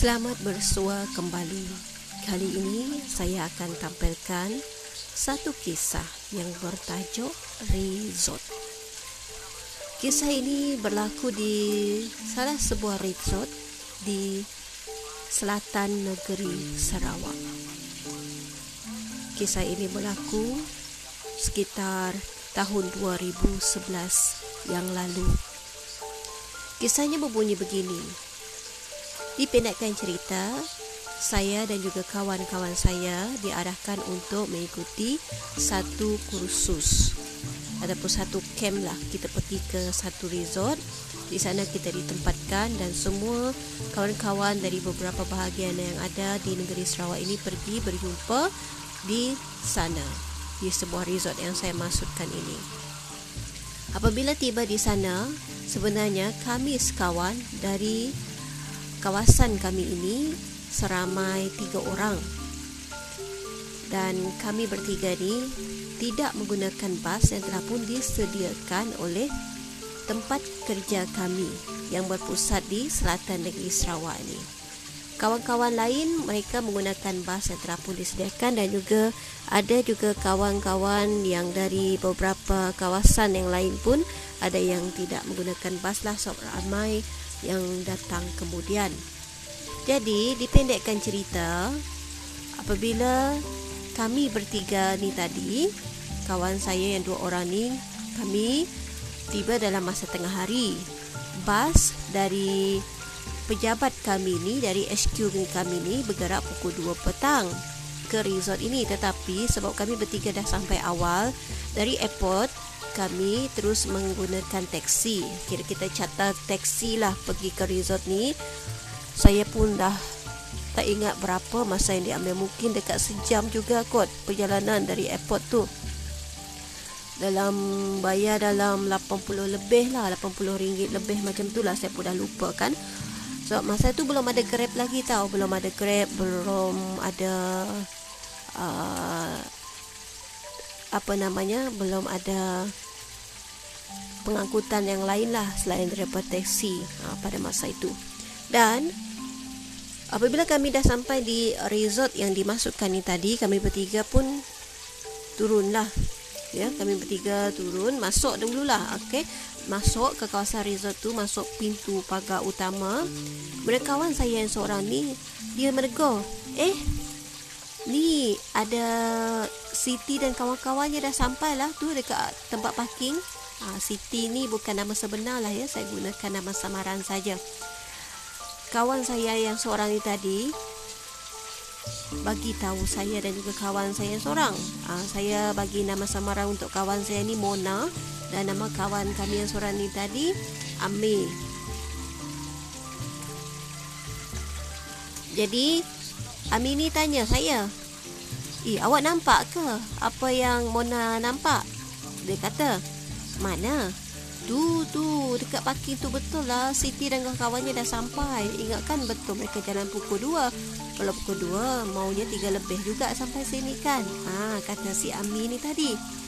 Selamat bersua kembali. Kali ini saya akan tampilkan satu kisah yang bertajuk Resort. Kisah ini berlaku di salah sebuah resort di selatan negeri Sarawak. Kisah ini berlaku sekitar tahun 2011 yang lalu. Kisahnya berbunyi begini. Dipendekkan cerita, saya dan juga kawan-kawan saya diarahkan untuk mengikuti satu kursus ataupun satu camp lah. Kita pergi ke satu resort. Di sana kita ditempatkan dan semua kawan-kawan dari beberapa bahagian yang ada di negeri Sarawak ini pergi berjumpa di sana di sebuah resort yang saya maksudkan ini. Apabila tiba di sana, sebenarnya kami sekawan dari kawasan kami ini seramai tiga orang dan kami bertiga ni tidak menggunakan bas yang telah pun disediakan oleh tempat kerja kami yang berpusat di selatan negeri Sarawak ini. Kawan-kawan lain mereka menggunakan bas yang telah pun disediakan dan juga ada juga kawan-kawan yang dari beberapa kawasan yang lain pun ada yang tidak menggunakan bas lah sebab ramai yang datang kemudian. Jadi dipendekkan cerita apabila kami bertiga ni tadi kawan saya yang dua orang ni kami tiba dalam masa tengah hari bas dari pejabat kami ni dari HQ kami ni bergerak pukul 2 petang ke resort ini tetapi sebab kami bertiga dah sampai awal dari airport kami terus menggunakan teksi. Kira kita catat teksi lah pergi ke resort ni. Saya pun dah tak ingat berapa masa yang diambil. Mungkin dekat sejam juga kot perjalanan dari airport tu. Dalam bayar dalam 80 lebih lah 80 ringgit lebih macam tu lah saya pun dah lupa kan. So masa tu belum ada Grab lagi tau. Belum ada Grab Belum ada uh, Apa namanya Belum ada Pengangkutan yang lain lah Selain daripada taksi uh, Pada masa itu. Dan Apabila kami dah sampai di resort yang dimasukkan ni tadi Kami bertiga pun Turun lah. Ya, kami bertiga turun masuk dululah okey masuk ke kawasan resort tu masuk pintu pagar utama. Mereka kawan saya yang seorang ni dia menegur eh ni ada Siti dan kawan-kawannya dah sampai lah tu dekat tempat parking ha, Siti ni bukan nama sebenar lah ya saya gunakan nama samaran saja kawan saya yang seorang ni tadi bagi tahu saya dan juga kawan saya seorang. Uh, saya bagi nama samaran untuk kawan saya ni Mona dan nama kawan kami yang seorang ni tadi Ami. Jadi Ami ni tanya saya, "Eh, awak nampak ke apa yang Mona nampak?" Dia kata, "Mana?" Tu tu dekat parking tu betul lah. Siti dan kawan-kawannya dah sampai. Ingatkan betul mereka jalan pukul 2 Kalau pukul 2 maunya 3 lebih juga sampai sini kan? Ha, Kata si Ami ni tadi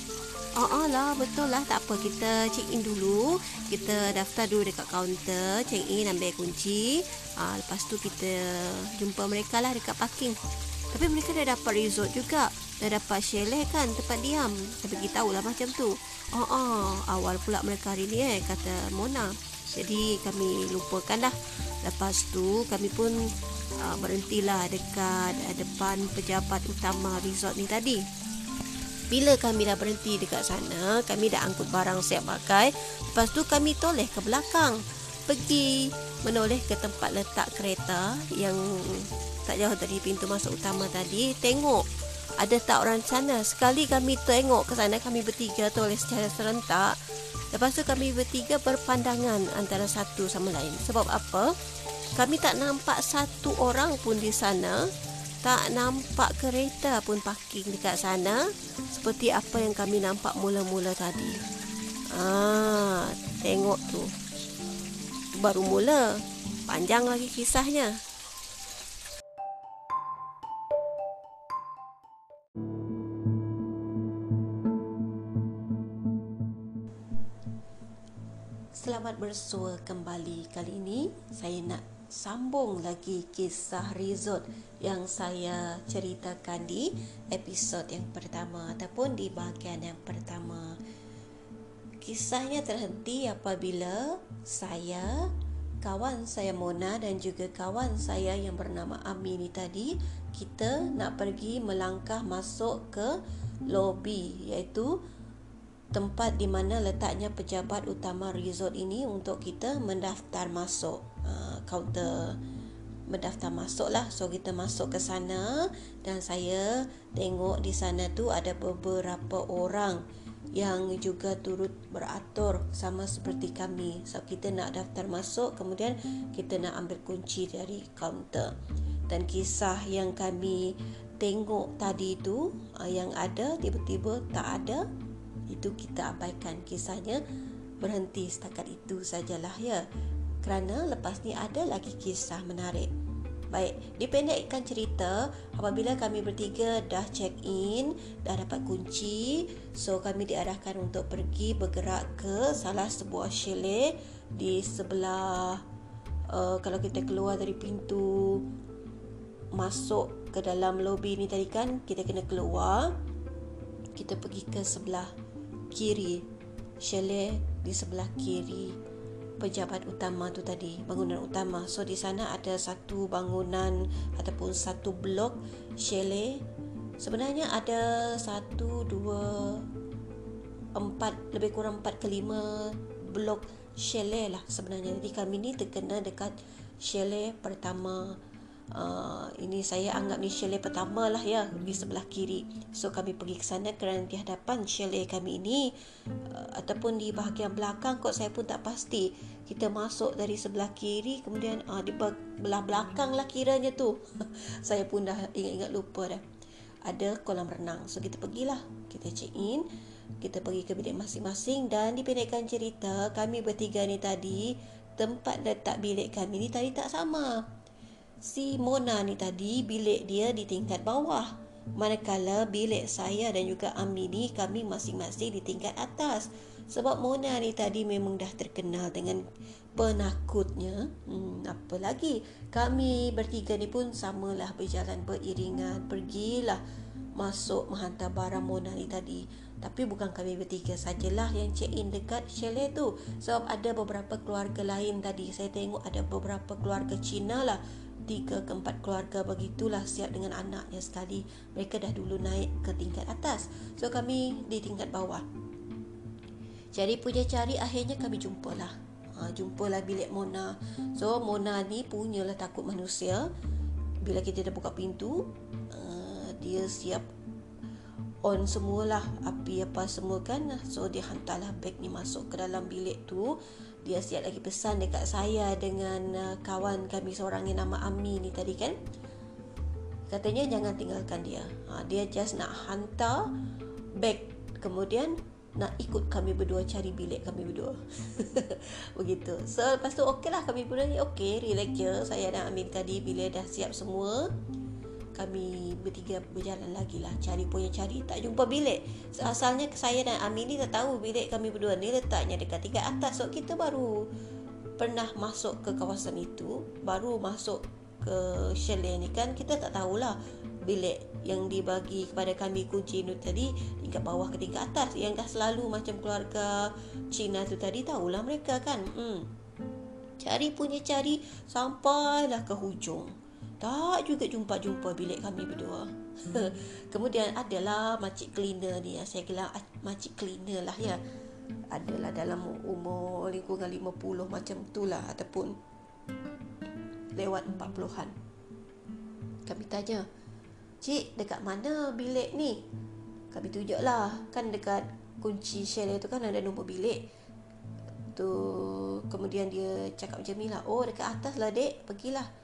Oh, oh lah betul lah. Tak apa kita check in dulu. Kita daftar dulu dekat kaunter Check in ambil kunci. Ha, Lepas tu kita jumpa mereka lah dekat parking. Tapi mereka dah dapat resort juga. Dah dapat chalet kan tempat diam. Saya beritahu lah macam tu. Oh, oh, awal pula mereka hari ni eh kata Mona. Jadi kami lupakan dah. Lepas tu kami pun uh, berhentilah dekat uh, depan pejabat utama resort ni tadi. Bila kami dah berhenti dekat sana, kami dah angkut barang siap pakai. Lepas tu kami toleh ke belakang. Pergi menoleh ke tempat letak kereta yang tak jauh dari pintu masuk utama tadi. Tengok ada tak orang sana sekali kami tengok ke sana kami bertiga tu oleh secara serentak lepas tu kami bertiga berpandangan antara satu sama lain sebab apa kami tak nampak satu orang pun di sana tak nampak kereta pun parking dekat sana seperti apa yang kami nampak mula-mula tadi. Ah tengok tu. Baru mula. Panjang lagi kisahnya. Selamat bersua kembali. Kali ini. Saya nak sambung lagi kisah resort yang saya ceritakan di episod yang pertama ataupun di bahagian yang pertama. Kisahnya terhenti apabila saya, kawan saya Mona dan juga kawan saya yang bernama Amini tadi, kita nak pergi melangkah masuk ke lobi iaitu tempat di mana letaknya pejabat utama resort ini untuk kita mendaftar masuk. Uh, kaunter mendaftar masuk lah so kita masuk ke sana dan saya tengok di sana tu ada beberapa orang yang juga turut beratur sama seperti kami. So kita nak daftar masuk kemudian kita nak ambil kunci dari kaunter. Dan kisah yang kami tengok tadi tu uh, yang ada tiba-tiba tak ada itu kita abaikan kisahnya berhenti setakat itu sajalah ya. Kerana lepas ni ada lagi kisah menarik. Baik dipendekkan cerita apabila kami bertiga dah check in dah dapat kunci so kami diarahkan untuk pergi bergerak ke salah sebuah chalet di sebelah uh, kalau kita keluar dari pintu masuk ke dalam lobi ni tadi kan kita kena keluar kita pergi ke sebelah kiri. Chalet di sebelah kiri. Pejabat utama tu tadi bangunan utama. So di sana ada satu bangunan ataupun satu blok chalet sebenarnya ada satu dua empat lebih kurang empat ke lima blok chalet lah sebenarnya. Jadi kami ni terkena dekat chalet pertama Uh, ini saya anggap ni chalet pertama lah ya di sebelah kiri. So kami pergi ke sana kerana di hadapan chalet kami ini uh, ataupun di bahagian belakang kot saya pun tak pasti. Kita masuk dari sebelah kiri kemudian uh, di belah belakang lah kiranya tu. saya pun dah ingat-ingat lupa dah. Ada kolam renang. So kita pergilah. Kita check in. Kita pergi ke bilik masing-masing dan dipendekkan cerita kami bertiga ni tadi tempat letak bilik kami ni tadi tak sama si Mona ni tadi bilik dia di tingkat bawah. Manakala bilik saya dan juga Ami ni kami masing-masing di tingkat atas. Sebab Mona ni tadi memang dah terkenal dengan penakutnya. Hmm, apa lagi? Kami bertiga ni pun samalah berjalan beriringan. Pergilah masuk menghantar barang Mona ni tadi. Tapi bukan kami bertiga sajalah yang check in dekat chalet tu. Sebab ada beberapa keluarga lain tadi. Saya tengok ada beberapa keluarga Cina lah tiga ke empat keluarga begitulah siap dengan anaknya sekali. Mereka dah dulu naik ke tingkat atas. So kami di tingkat bawah. Jadi punya cari akhirnya kami jumpalah. Ha, jumpalah bilik Mona. So Mona ni punyalah takut manusia. Bila kita dah buka pintu, uh, dia siap on semualah api apa semua kan. So dia hantarlah beg ni masuk ke dalam bilik tu. Dia siap lagi pesan dekat saya dengan uh, kawan kami seorang yang nama Ami ni tadi kan. Katanya jangan tinggalkan dia. Ha, dia just nak hantar beg. Kemudian nak ikut kami berdua cari bilik kami berdua. Begitu. So lepas tu okey lah kami berdua ni. Okey relax je. Saya dan Amin tadi bila dah siap semua kami bertiga berjalan lagi lah. Cari punya cari tak jumpa bilik. Asalnya saya dan Amin ni tak tahu bilik kami berdua. Ni letaknya dekat tingkat atas. So kita baru pernah masuk ke kawasan itu. Baru masuk ke chalet ni kan kita tak tahulah bilik yang dibagi kepada kami kunci itu tadi tingkat bawah ke tingkat atas. Yang dah selalu macam keluarga Cina tu tadi tahulah mereka kan. Hmm. cari punya cari sampailah ke hujung tak juga jumpa-jumpa bilik kami berdua. Kemudian adalah makcik cleaner ni yang saya gelar makcik cleaner lah ya. Adalah dalam umur lingkungan 50 macam tu lah ataupun lewat 40-an. Kami tanya, Cik, dekat mana bilik ni? Kami tunjuklah. Kan dekat kunci chalet tu kan ada nombor bilik. Tu kemudian dia cakap macam ni lah. Oh, dekat atas lah, dek. Pergilah.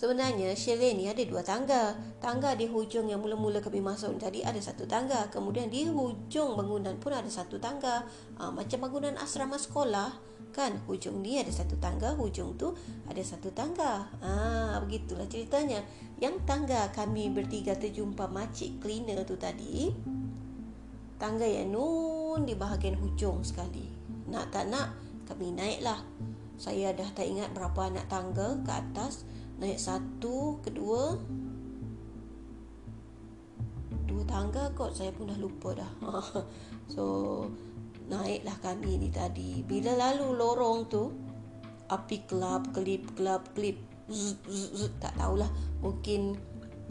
Sebenarnya chalet ni ada dua tangga. Tangga di hujung yang mula-mula kami masuk tadi ada satu tangga. Kemudian di hujung bangunan pun ada satu tangga. Ha, macam bangunan asrama sekolah kan. Hujung ni ada satu tangga, hujung tu ada satu tangga. Ah, ha, begitulah ceritanya. Yang tangga kami bertiga terjumpa makcik cleaner tu tadi. Tangga yang nun di bahagian hujung sekali. Nak tak nak kami naiklah saya dah tak ingat berapa anak tangga ke atas naik satu kedua. Dua tangga kot saya pun dah lupa dah. So naiklah kami ni tadi. Bila lalu lorong tu api kelap kelip kelap kelip. Zzz, zzz, tak tahulah. Mungkin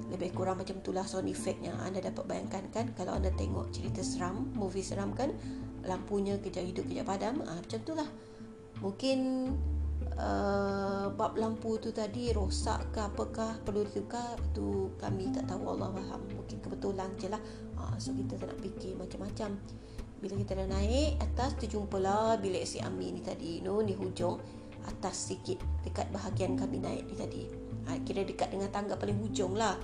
lebih kurang macam itulah sound effect yang anda dapat bayangkan kan? Kalau anda tengok cerita seram movie seram kan? Lampunya kejap hidup kejap padam. Ah, macam itulah. Mungkin uh, bab lampu tu tadi rosak ke apakah? Perlu ditukar tu kami tak tahu Allah faham. Mungkin kebetulan je lah. Uh, so kita tak nak fikir macam-macam. Bila kita dah naik atas terjumpalah bilik si Ami ni tadi no ni hujung atas sikit dekat bahagian kami naik ni tadi. Uh, kira dekat dengan tangga paling hujung lah.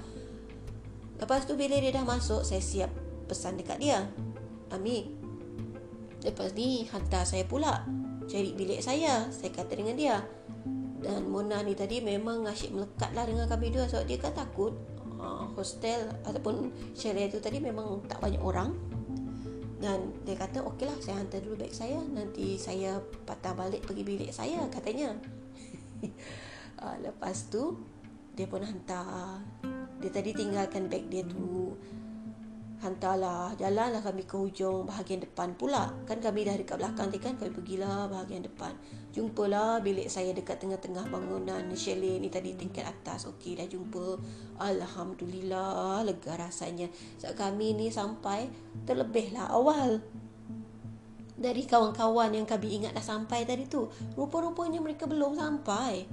Lepas tu bila dia dah masuk saya siap pesan dekat dia. Ami lepas ni hantar saya pula cari bilik saya. Saya kata dengan dia dan Mona ni tadi memang asyik melekat lah dengan kami dua sebab dia kan takut uh, hostel ataupun chalet tu tadi memang tak banyak orang. Dan dia kata okey lah saya hantar dulu beg saya nanti saya patah balik pergi bilik saya katanya. Uh, lepas tu dia pun hantar. Dia tadi tinggalkan beg dia tu hantarlah jalanlah kami ke hujung bahagian depan pula. Kan kami dah dekat belakang ni kan kami pergilah bahagian depan. Jumpalah bilik saya dekat tengah-tengah bangunan chalet ni tadi tingkat atas. Okey dah jumpa. Alhamdulillah lega rasanya. Sebab kami ni sampai terlebihlah awal dari kawan-kawan yang kami ingat dah sampai tadi tu. Rupa-rupanya mereka belum sampai.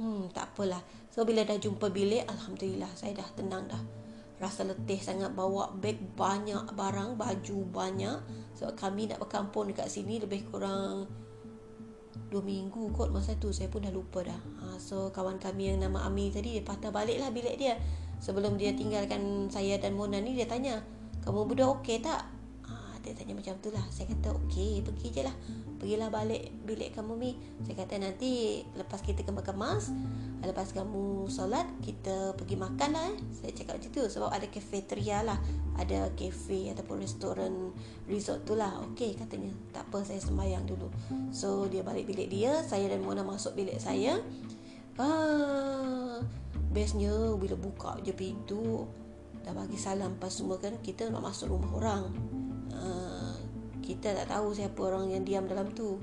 Hmm tak apalah. So bila dah jumpa bilik alhamdulillah saya dah tenang dah rasa letih sangat bawa beg banyak barang baju banyak. Sebab kami nak berkampung dekat sini lebih kurang dua minggu kot masa tu. Saya pun dah lupa dah. Ha, so kawan kami yang nama Ami tadi dia patah balik lah bilik dia. Sebelum dia tinggalkan saya dan Mona ni dia tanya kamu berdua okey tak dia tanya macam tu lah. Saya kata okey pergi je lah. Pergilah balik bilik kamu Mi. Saya kata nanti lepas kita kemas-kemas Lepas kamu solat Kita pergi makan lah eh. Saya cakap macam tu Sebab ada cafeteria lah. Ada cafe ataupun restoran resort tu lah. Okey katanya. Tak apa saya sembahyang dulu. So dia balik bilik dia Saya dan Mona masuk bilik saya. Ah, Bestnya bila buka je pintu Dah bagi salam pas semua kan Kita nak masuk rumah orang Ah, kita tak tahu siapa orang yang diam dalam tu.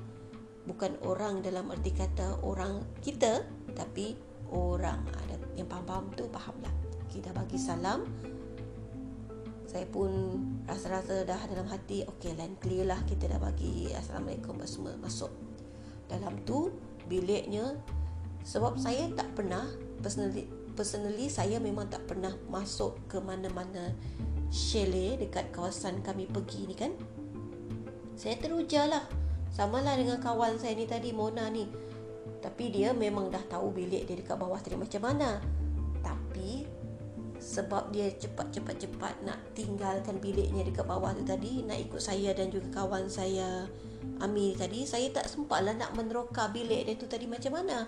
Bukan orang dalam erti kata orang kita tapi orang ada yang faham-faham tu fahamlah. Kita bagi salam. Saya pun rasa-rasa dah dalam hati okey lain clear lah. Kita dah bagi assalamualaikum semua. Masuk dalam tu biliknya. Sebab saya tak pernah personally personally saya memang tak pernah masuk ke mana-mana chalet dekat kawasan kami pergi ni kan? Saya teruja lah. Sama lah dengan kawan saya ni tadi Mona ni. Tapi dia memang dah tahu bilik dia dekat bawah tadi macam mana. Tapi sebab dia cepat-cepat-cepat nak tinggalkan biliknya dekat bawah tu tadi nak ikut saya dan juga kawan saya Ami tadi saya tak sempat lah nak meneroka bilik dia tu tadi macam mana.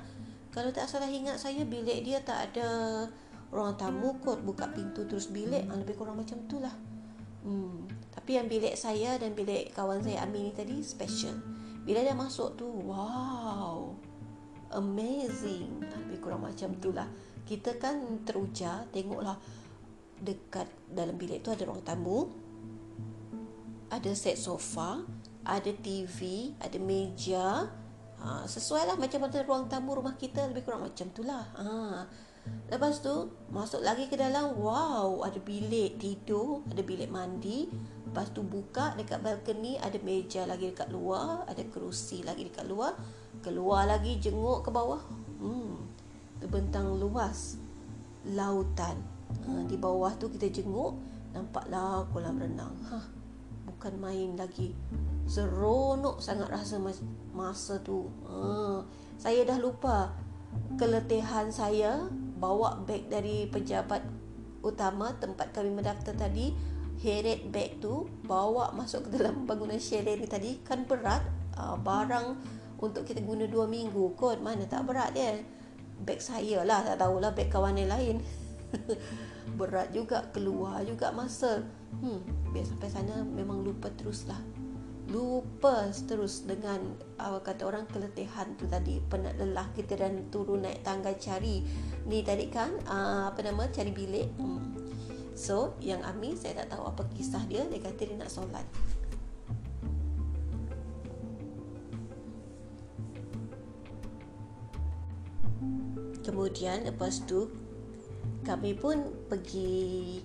Kalau tak salah ingat saya bilik dia tak ada orang tamu kot buka pintu terus bilik hmm. lebih kurang macam tu lah hmm. tapi yang bilik saya dan bilik kawan saya Amin ni tadi special bila dia masuk tu wow amazing lebih kurang macam tu lah kita kan teruja tengoklah dekat dalam bilik tu ada ruang tamu ada set sofa ada TV ada meja ha, sesuai lah macam mana ruang tamu rumah kita lebih kurang macam tu lah ha. Lepas tu masuk lagi ke dalam Wow ada bilik tidur Ada bilik mandi. Lepas tu buka dekat balkoni Ada meja lagi dekat luar Ada kerusi lagi dekat luar. Keluar lagi jenguk ke bawah. Hmm, Terbentang luas Lautan. Ha, Di bawah tu kita jenguk Nampaklah kolam renang. Ha, Bukan main lagi. Seronok sangat rasa masa tu. Ha, Saya dah lupa Keletihan saya bawa beg dari pejabat utama tempat kami mendaftar tadi heret beg tu bawa masuk ke dalam bangunan chalet ni tadi. Kan berat uh, barang untuk kita guna dua minggu kot. Mana tak berat dia. Beg saya lah tak tahulah beg kawan yang lain. Berat juga keluar juga masa. Hmm biar sampai sana memang lupa terus lah lupa terus dengan apa kata orang keletihan tu tadi. Penat lelah kita dan turun naik tangga cari ni tadi kan uh, apa nama cari bilik. Hmm. so yang Ami saya tak tahu apa kisah dia. Dia kata dia nak solat. Kemudian lepas tu kami pun pergi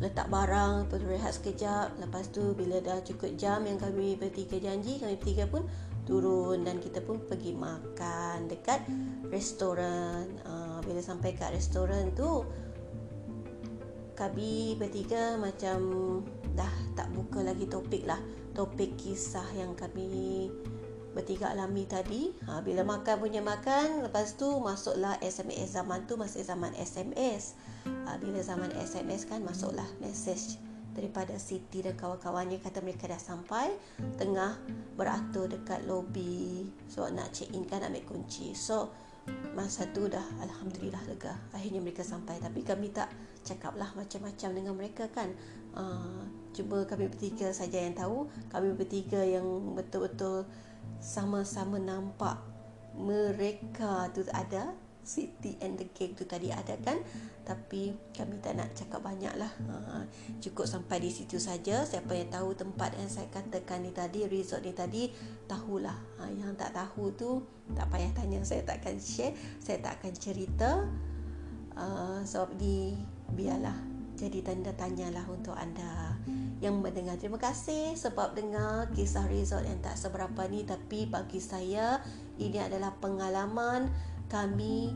letak barang lepas rehat sekejap. Lepas tu bila dah cukup jam yang kami bertiga janji kami bertiga pun turun dan kita pun pergi makan dekat restoran. Uh, bila sampai kat restoran tu kami bertiga macam dah tak buka lagi topik lah. Topik kisah yang kami bertiga alami tadi. Ha, bila makan punya makan lepas tu masuklah SMS zaman tu masih zaman SMS ha, bila zaman SMS kan masuklah message daripada Siti dan kawan-kawannya kata mereka dah sampai tengah beratur dekat lobi. So nak check in kan ambil kunci. So masa tu dah Alhamdulillah lega. Akhirnya mereka sampai. Tapi kami tak cakap lah macam-macam dengan mereka kan. Uh, cuma kami bertiga saja yang tahu. Kami bertiga yang betul-betul sama-sama nampak mereka tu ada Siti and the Gang tu tadi ada kan? Tapi kami tak nak cakap banyak lah. Ha, cukup sampai di situ saja. Siapa yang tahu tempat yang saya katakan ni tadi resort ni tadi tahulah. Ha, yang tak tahu tu tak payah tanya. Saya tak akan share saya tak akan cerita. Uh, sebab ni biarlah jadi tanda tanyalah untuk anda yang mendengar. Terima kasih sebab dengar kisah resort yang tak seberapa ni tapi bagi saya ini adalah pengalaman kami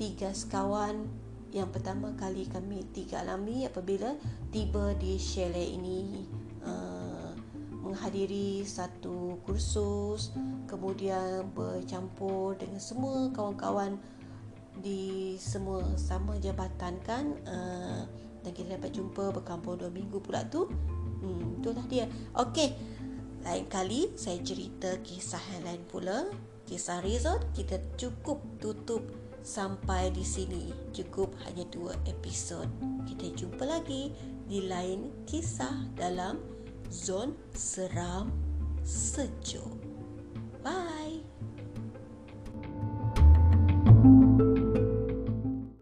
tiga sekawan yang pertama kali kami tiga alami apabila tiba di chalet ini uh, menghadiri satu kursus kemudian bercampur dengan semua kawan-kawan di semua sama jabatan kan uh, dan kita dapat jumpa berkampung dua minggu pula tu Hmm, itulah dia. Okey. Lain kali saya cerita kisah yang lain pula. Kisah resort kita cukup tutup sampai di sini. Cukup hanya dua episod. Kita jumpa lagi di lain kisah dalam zon seram sejuk. Bye.